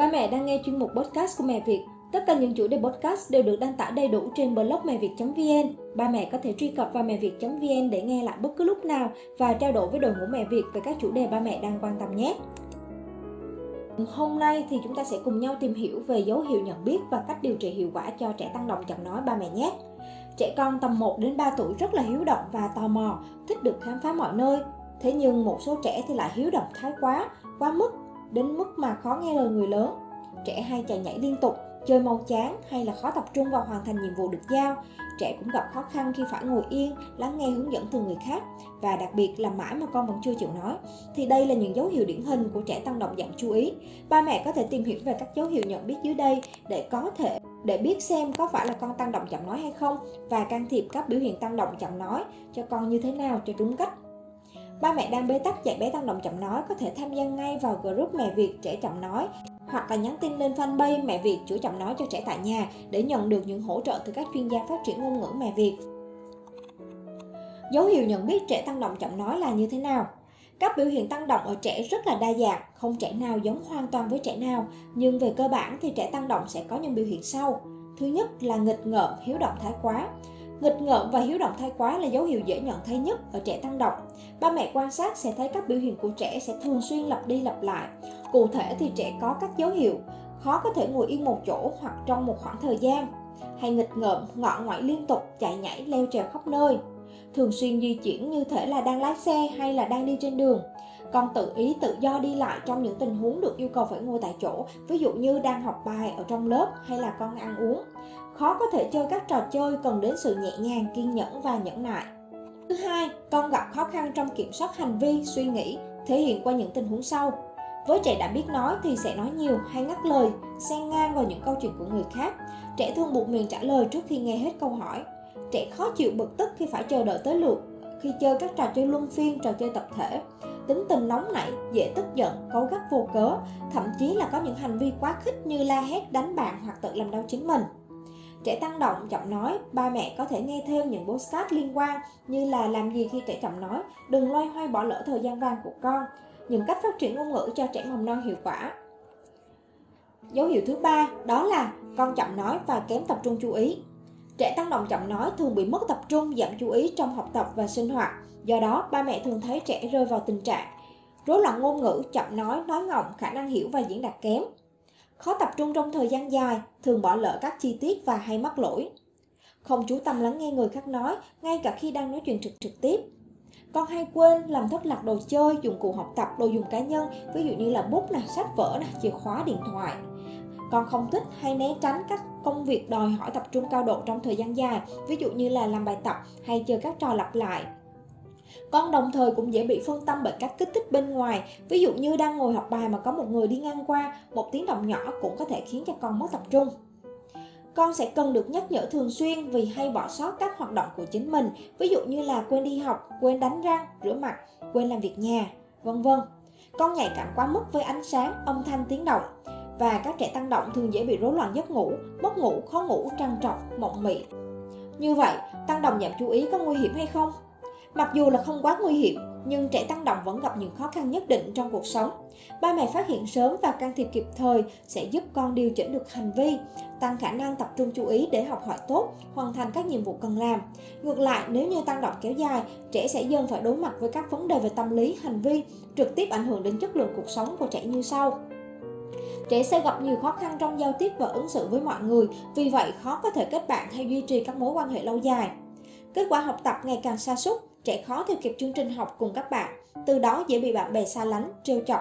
Ba mẹ đang nghe chuyên mục podcast của Mẹ Việt. Tất cả những chủ đề podcast đều được đăng tải đầy đủ trên blog mẹ việt.vn. Ba mẹ có thể truy cập vào mẹ việt.vn để nghe lại bất cứ lúc nào và trao đổi với đội ngũ mẹ Việt về các chủ đề ba mẹ đang quan tâm nhé. Hôm nay thì chúng ta sẽ cùng nhau tìm hiểu về dấu hiệu nhận biết và cách điều trị hiệu quả cho trẻ tăng động chậm nói ba mẹ nhé. Trẻ con tầm 1 đến 3 tuổi rất là hiếu động và tò mò, thích được khám phá mọi nơi. Thế nhưng một số trẻ thì lại hiếu động thái quá, quá mức đến mức mà khó nghe lời người lớn. Trẻ hay chạy nhảy liên tục, chơi mau chán hay là khó tập trung vào hoàn thành nhiệm vụ được giao. Trẻ cũng gặp khó khăn khi phải ngồi yên, lắng nghe hướng dẫn từ người khác và đặc biệt là mãi mà con vẫn chưa chịu nói. Thì đây là những dấu hiệu điển hình của trẻ tăng động dạng chú ý. Ba mẹ có thể tìm hiểu về các dấu hiệu nhận biết dưới đây để có thể để biết xem có phải là con tăng động chậm nói hay không và can thiệp các biểu hiện tăng động chậm nói cho con như thế nào cho đúng cách. Ba mẹ đang bế tắc dạy bé tăng động chậm nói có thể tham gia ngay vào group mẹ Việt trẻ chậm nói hoặc là nhắn tin lên fanpage mẹ Việt chữa chậm nói cho trẻ tại nhà để nhận được những hỗ trợ từ các chuyên gia phát triển ngôn ngữ mẹ Việt. Dấu hiệu nhận biết trẻ tăng động chậm nói là như thế nào? Các biểu hiện tăng động ở trẻ rất là đa dạng, không trẻ nào giống hoàn toàn với trẻ nào, nhưng về cơ bản thì trẻ tăng động sẽ có những biểu hiện sau. Thứ nhất là nghịch ngợm, hiếu động thái quá. Nghịch ngợm và hiếu động thái quá là dấu hiệu dễ nhận thấy nhất ở trẻ tăng động. Ba mẹ quan sát sẽ thấy các biểu hiện của trẻ sẽ thường xuyên lặp đi lặp lại. Cụ thể thì trẻ có các dấu hiệu khó có thể ngồi yên một chỗ hoặc trong một khoảng thời gian, hay nghịch ngợm, ngọ ngoại liên tục, chạy nhảy, leo trèo khắp nơi. Thường xuyên di chuyển như thể là đang lái xe hay là đang đi trên đường. Con tự ý tự do đi lại trong những tình huống được yêu cầu phải ngồi tại chỗ, ví dụ như đang học bài ở trong lớp hay là con ăn uống khó có thể chơi các trò chơi cần đến sự nhẹ nhàng, kiên nhẫn và nhẫn nại. Thứ hai, con gặp khó khăn trong kiểm soát hành vi, suy nghĩ, thể hiện qua những tình huống sau. Với trẻ đã biết nói thì sẽ nói nhiều hay ngắt lời, xen ngang vào những câu chuyện của người khác. Trẻ thường buộc miệng trả lời trước khi nghe hết câu hỏi. Trẻ khó chịu bực tức khi phải chờ đợi tới lượt khi chơi các trò chơi luân phiên, trò chơi tập thể. Tính tình nóng nảy, dễ tức giận, cấu gắt vô cớ, thậm chí là có những hành vi quá khích như la hét, đánh bạn hoặc tự làm đau chính mình. Trẻ tăng động chậm nói, ba mẹ có thể nghe thêm những postcard liên quan như là làm gì khi trẻ chậm nói, đừng loay hoay bỏ lỡ thời gian vàng của con, những cách phát triển ngôn ngữ cho trẻ mầm non hiệu quả. Dấu hiệu thứ ba đó là con chậm nói và kém tập trung chú ý. Trẻ tăng động chậm nói thường bị mất tập trung, giảm chú ý trong học tập và sinh hoạt. Do đó, ba mẹ thường thấy trẻ rơi vào tình trạng rối loạn ngôn ngữ, chậm nói, nói ngọng, khả năng hiểu và diễn đạt kém khó tập trung trong thời gian dài, thường bỏ lỡ các chi tiết và hay mắc lỗi. Không chú tâm lắng nghe người khác nói, ngay cả khi đang nói chuyện trực trực tiếp. Con hay quên làm thất lạc đồ chơi, dụng cụ học tập, đồ dùng cá nhân, ví dụ như là bút nè, sách vở nè, chìa khóa, điện thoại. Con không thích hay né tránh các công việc đòi hỏi tập trung cao độ trong thời gian dài, ví dụ như là làm bài tập hay chơi các trò lặp lại, con đồng thời cũng dễ bị phân tâm bởi các kích thích bên ngoài, ví dụ như đang ngồi học bài mà có một người đi ngang qua, một tiếng động nhỏ cũng có thể khiến cho con mất tập trung. Con sẽ cần được nhắc nhở thường xuyên vì hay bỏ sót các hoạt động của chính mình, ví dụ như là quên đi học, quên đánh răng, rửa mặt, quên làm việc nhà, vân vân. Con nhạy cảm quá mức với ánh sáng, âm thanh tiếng động và các trẻ tăng động thường dễ bị rối loạn giấc ngủ, mất ngủ, khó ngủ, trằn trọc, mộng mị. Như vậy, tăng động giảm chú ý có nguy hiểm hay không? Mặc dù là không quá nguy hiểm, nhưng trẻ tăng động vẫn gặp những khó khăn nhất định trong cuộc sống. Ba mẹ phát hiện sớm và can thiệp kịp thời sẽ giúp con điều chỉnh được hành vi, tăng khả năng tập trung chú ý để học hỏi tốt, hoàn thành các nhiệm vụ cần làm. Ngược lại, nếu như tăng động kéo dài, trẻ sẽ dần phải đối mặt với các vấn đề về tâm lý, hành vi, trực tiếp ảnh hưởng đến chất lượng cuộc sống của trẻ như sau. Trẻ sẽ gặp nhiều khó khăn trong giao tiếp và ứng xử với mọi người, vì vậy khó có thể kết bạn hay duy trì các mối quan hệ lâu dài. Kết quả học tập ngày càng sa sút, trẻ khó theo kịp chương trình học cùng các bạn, từ đó dễ bị bạn bè xa lánh, trêu chọc.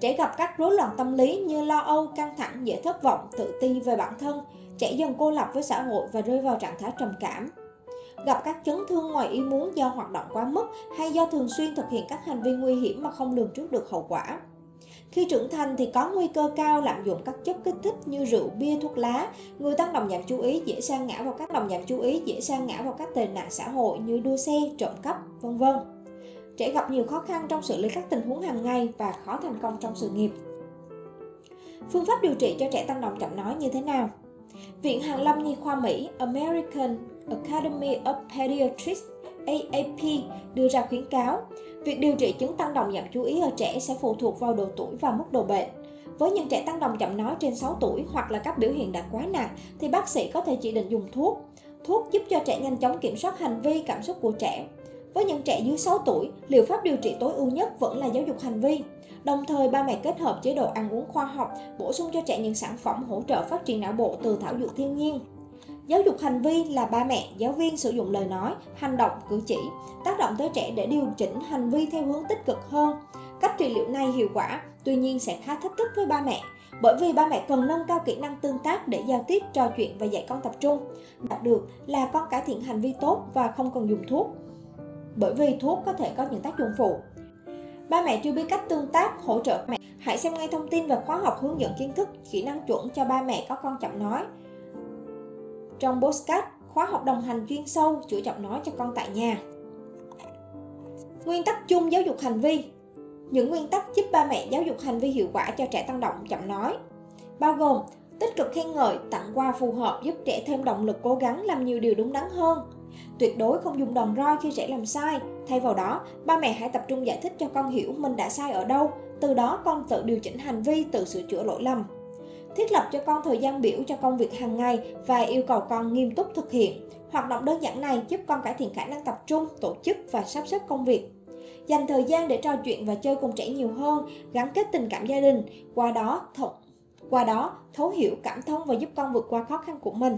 Trẻ gặp các rối loạn tâm lý như lo âu, căng thẳng, dễ thất vọng, tự ti về bản thân, trẻ dần cô lập với xã hội và rơi vào trạng thái trầm cảm. Gặp các chấn thương ngoài ý muốn do hoạt động quá mức hay do thường xuyên thực hiện các hành vi nguy hiểm mà không lường trước được hậu quả. Khi trưởng thành thì có nguy cơ cao lạm dụng các chất kích thích như rượu, bia, thuốc lá. Người tăng đồng giảm chú ý dễ sang ngã vào các đồng giảm chú ý dễ sang ngã vào các tệ nạn xã hội như đua xe, trộm cắp, vân vân. Trẻ gặp nhiều khó khăn trong xử lý các tình huống hàng ngày và khó thành công trong sự nghiệp. Phương pháp điều trị cho trẻ tăng động chậm nói như thế nào? Viện Hàn Lâm Nhi khoa Mỹ American Academy of Pediatrics AAP đưa ra khuyến cáo Việc điều trị chứng tăng động giảm chú ý ở trẻ sẽ phụ thuộc vào độ tuổi và mức độ bệnh. Với những trẻ tăng động chậm nói trên 6 tuổi hoặc là các biểu hiện đã quá nặng thì bác sĩ có thể chỉ định dùng thuốc. Thuốc giúp cho trẻ nhanh chóng kiểm soát hành vi, cảm xúc của trẻ. Với những trẻ dưới 6 tuổi, liệu pháp điều trị tối ưu nhất vẫn là giáo dục hành vi. Đồng thời, ba mẹ kết hợp chế độ ăn uống khoa học, bổ sung cho trẻ những sản phẩm hỗ trợ phát triển não bộ từ thảo dược thiên nhiên. Giáo dục hành vi là ba mẹ, giáo viên sử dụng lời nói, hành động, cử chỉ, tác động tới trẻ để điều chỉnh hành vi theo hướng tích cực hơn. Cách trị liệu này hiệu quả, tuy nhiên sẽ khá thách thức với ba mẹ, bởi vì ba mẹ cần nâng cao kỹ năng tương tác để giao tiếp, trò chuyện và dạy con tập trung. Đạt được là con cải thiện hành vi tốt và không cần dùng thuốc. Bởi vì thuốc có thể có những tác dụng phụ. Ba mẹ chưa biết cách tương tác, hỗ trợ mẹ. Hãy xem ngay thông tin về khóa học hướng dẫn kiến thức, kỹ năng chuẩn cho ba mẹ có con chậm nói. Trong postcard, khóa học đồng hành chuyên sâu chữa giọng nói cho con tại nhà. Nguyên tắc chung giáo dục hành vi. Những nguyên tắc giúp ba mẹ giáo dục hành vi hiệu quả cho trẻ tăng động chậm nói. Bao gồm tích cực khen ngợi, tặng quà phù hợp giúp trẻ thêm động lực cố gắng làm nhiều điều đúng đắn hơn. Tuyệt đối không dùng đòn roi khi trẻ làm sai, thay vào đó, ba mẹ hãy tập trung giải thích cho con hiểu mình đã sai ở đâu, từ đó con tự điều chỉnh hành vi, tự sửa chữa lỗi lầm thiết lập cho con thời gian biểu cho công việc hàng ngày và yêu cầu con nghiêm túc thực hiện. Hoạt động đơn giản này giúp con cải thiện khả năng tập trung, tổ chức và sắp xếp công việc. Dành thời gian để trò chuyện và chơi cùng trẻ nhiều hơn, gắn kết tình cảm gia đình, qua đó thấu, qua đó thấu hiểu, cảm thông và giúp con vượt qua khó khăn của mình.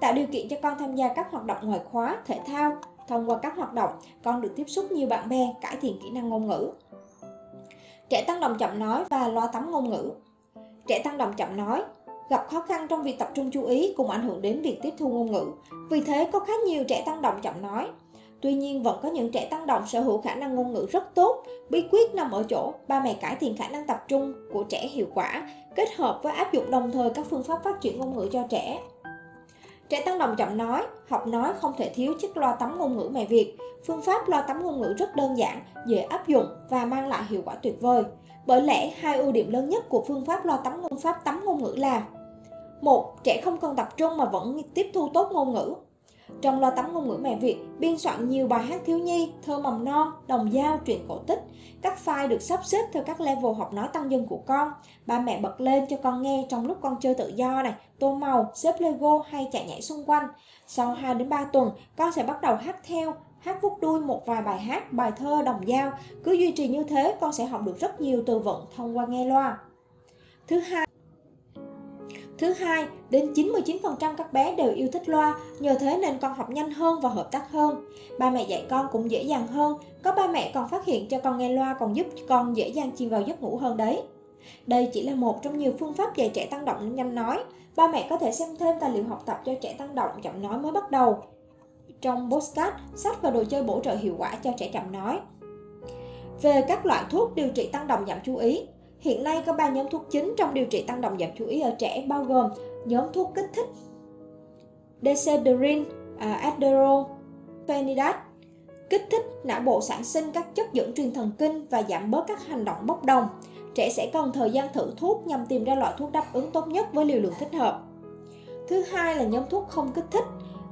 Tạo điều kiện cho con tham gia các hoạt động ngoại khóa, thể thao. Thông qua các hoạt động, con được tiếp xúc nhiều bạn bè, cải thiện kỹ năng ngôn ngữ. Trẻ tăng động chậm nói và loa tắm ngôn ngữ Trẻ tăng động chậm nói, gặp khó khăn trong việc tập trung chú ý cũng ảnh hưởng đến việc tiếp thu ngôn ngữ. Vì thế có khá nhiều trẻ tăng động chậm nói. Tuy nhiên vẫn có những trẻ tăng động sở hữu khả năng ngôn ngữ rất tốt. Bí quyết nằm ở chỗ ba mẹ cải thiện khả năng tập trung của trẻ hiệu quả, kết hợp với áp dụng đồng thời các phương pháp phát triển ngôn ngữ cho trẻ. Trẻ tăng động chậm nói, học nói không thể thiếu chiếc loa tắm ngôn ngữ mẹ Việt. Phương pháp loa tắm ngôn ngữ rất đơn giản, dễ áp dụng và mang lại hiệu quả tuyệt vời. Bởi lẽ hai ưu điểm lớn nhất của phương pháp lo tắm ngôn pháp tắm ngôn ngữ là một Trẻ không cần tập trung mà vẫn tiếp thu tốt ngôn ngữ trong lo tắm ngôn ngữ mẹ Việt, biên soạn nhiều bài hát thiếu nhi, thơ mầm non, đồng dao, truyện cổ tích. Các file được sắp xếp theo các level học nói tăng dân của con. Ba mẹ bật lên cho con nghe trong lúc con chơi tự do này, tô màu, xếp Lego hay chạy nhảy xung quanh. Sau 2 đến 3 tuần, con sẽ bắt đầu hát theo, hát vút đuôi một vài bài hát, bài thơ, đồng dao. Cứ duy trì như thế, con sẽ học được rất nhiều từ vựng thông qua nghe loa. Thứ hai, Thứ hai, đến 99% các bé đều yêu thích loa, nhờ thế nên con học nhanh hơn và hợp tác hơn. Ba mẹ dạy con cũng dễ dàng hơn, có ba mẹ còn phát hiện cho con nghe loa còn giúp con dễ dàng chìm vào giấc ngủ hơn đấy. Đây chỉ là một trong nhiều phương pháp dạy trẻ tăng động nhanh nói. Ba mẹ có thể xem thêm tài liệu học tập cho trẻ tăng động chậm nói mới bắt đầu trong postcard, sách và đồ chơi bổ trợ hiệu quả cho trẻ chậm nói. Về các loại thuốc điều trị tăng động giảm chú ý, hiện nay có 3 nhóm thuốc chính trong điều trị tăng động giảm chú ý ở trẻ bao gồm nhóm thuốc kích thích Decedrin, uh, à, Adderall, Phenidat, kích thích não bộ sản sinh các chất dẫn truyền thần kinh và giảm bớt các hành động bốc đồng. Trẻ sẽ cần thời gian thử thuốc nhằm tìm ra loại thuốc đáp ứng tốt nhất với liều lượng thích hợp. Thứ hai là nhóm thuốc không kích thích,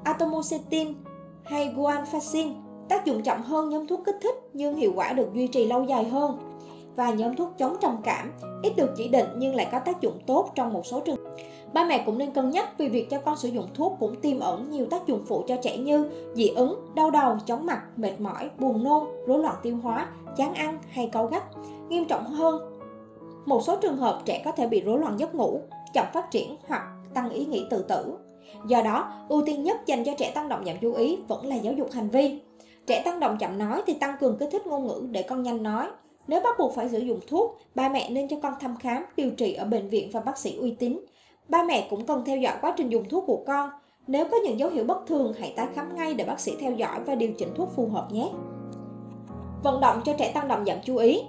atomoxetine, hay guanfacin, tác dụng chậm hơn nhóm thuốc kích thích nhưng hiệu quả được duy trì lâu dài hơn. Và nhóm thuốc chống trầm cảm, ít được chỉ định nhưng lại có tác dụng tốt trong một số trường Ba mẹ cũng nên cân nhắc vì việc cho con sử dụng thuốc cũng tiềm ẩn nhiều tác dụng phụ cho trẻ như dị ứng, đau đầu, chóng mặt, mệt mỏi, buồn nôn, rối loạn tiêu hóa, chán ăn hay cáu gắt. Nghiêm trọng hơn, một số trường hợp trẻ có thể bị rối loạn giấc ngủ, chậm phát triển hoặc tăng ý nghĩ tự tử. Do đó, ưu tiên nhất dành cho trẻ tăng động giảm chú ý vẫn là giáo dục hành vi. Trẻ tăng động chậm nói thì tăng cường kích thích ngôn ngữ để con nhanh nói. Nếu bắt buộc phải sử dụng thuốc, ba mẹ nên cho con thăm khám, điều trị ở bệnh viện và bác sĩ uy tín. Ba mẹ cũng cần theo dõi quá trình dùng thuốc của con. Nếu có những dấu hiệu bất thường, hãy tái khám ngay để bác sĩ theo dõi và điều chỉnh thuốc phù hợp nhé. Vận động cho trẻ tăng động giảm chú ý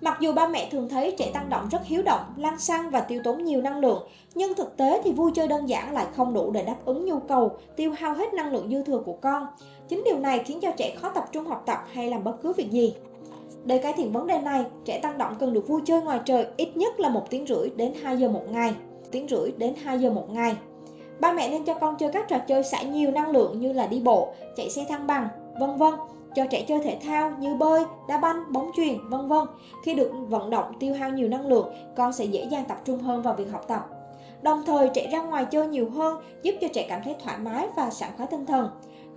Mặc dù ba mẹ thường thấy trẻ tăng động rất hiếu động, lăng xăng và tiêu tốn nhiều năng lượng, nhưng thực tế thì vui chơi đơn giản lại không đủ để đáp ứng nhu cầu, tiêu hao hết năng lượng dư thừa của con. Chính điều này khiến cho trẻ khó tập trung học tập hay làm bất cứ việc gì. Để cải thiện vấn đề này, trẻ tăng động cần được vui chơi ngoài trời ít nhất là một tiếng rưỡi đến 2 giờ một ngày. Tiếng rưỡi đến 2 giờ một ngày. Ba mẹ nên cho con chơi các trò chơi xả nhiều năng lượng như là đi bộ, chạy xe thăng bằng, vân vân cho trẻ chơi thể thao như bơi, đá banh, bóng chuyền, vân vân. Khi được vận động tiêu hao nhiều năng lượng, con sẽ dễ dàng tập trung hơn vào việc học tập. Đồng thời trẻ ra ngoài chơi nhiều hơn giúp cho trẻ cảm thấy thoải mái và sảng khoái tinh thần.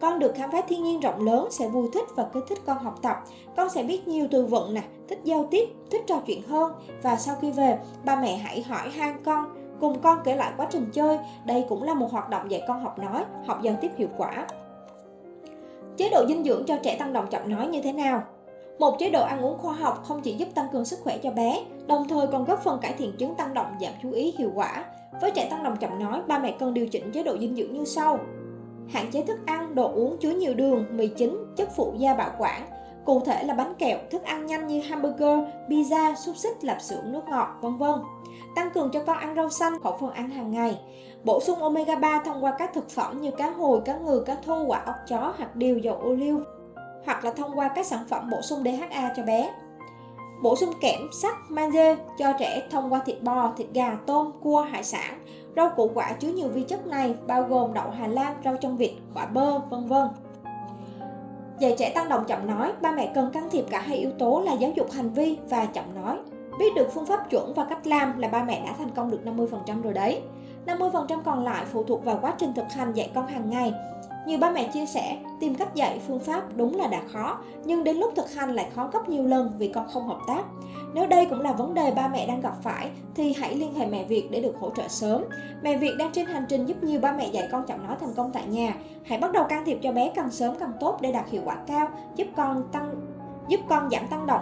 Con được khám phá thiên nhiên rộng lớn sẽ vui thích và kích thích con học tập. Con sẽ biết nhiều từ vựng nè, thích giao tiếp, thích trò chuyện hơn và sau khi về, ba mẹ hãy hỏi han con cùng con kể lại quá trình chơi. Đây cũng là một hoạt động dạy con học nói, học giao tiếp hiệu quả. Chế độ dinh dưỡng cho trẻ tăng động chậm nói như thế nào? Một chế độ ăn uống khoa học không chỉ giúp tăng cường sức khỏe cho bé, đồng thời còn góp phần cải thiện chứng tăng động giảm chú ý hiệu quả. Với trẻ tăng động chậm nói, ba mẹ cần điều chỉnh chế độ dinh dưỡng như sau. Hạn chế thức ăn, đồ uống chứa nhiều đường, mì chính, chất phụ gia bảo quản, cụ thể là bánh kẹo, thức ăn nhanh như hamburger, pizza, xúc xích, lạp xưởng, nước ngọt, vân vân. Tăng cường cho con ăn rau xanh, khẩu phần ăn hàng ngày. Bổ sung omega 3 thông qua các thực phẩm như cá hồi, cá ngừ, cá thu, quả ốc chó, hạt điều, dầu ô liu hoặc là thông qua các sản phẩm bổ sung DHA cho bé. Bổ sung kẽm, sắt, magie cho trẻ thông qua thịt bò, thịt gà, tôm, cua, hải sản. Rau củ quả chứa nhiều vi chất này bao gồm đậu Hà Lan, rau trong vịt, quả bơ, vân vân. Dạy trẻ tăng động chậm nói, ba mẹ cần can thiệp cả hai yếu tố là giáo dục hành vi và chậm nói. Biết được phương pháp chuẩn và cách làm là ba mẹ đã thành công được 50% rồi đấy. 50% còn lại phụ thuộc vào quá trình thực hành dạy con hàng ngày. Nhiều ba mẹ chia sẻ, tìm cách dạy phương pháp đúng là đã khó, nhưng đến lúc thực hành lại khó gấp nhiều lần vì con không hợp tác. Nếu đây cũng là vấn đề ba mẹ đang gặp phải, thì hãy liên hệ mẹ Việt để được hỗ trợ sớm. Mẹ Việt đang trên hành trình giúp nhiều ba mẹ dạy con chậm nói thành công tại nhà. Hãy bắt đầu can thiệp cho bé càng sớm càng tốt để đạt hiệu quả cao, giúp con tăng giúp con giảm tăng động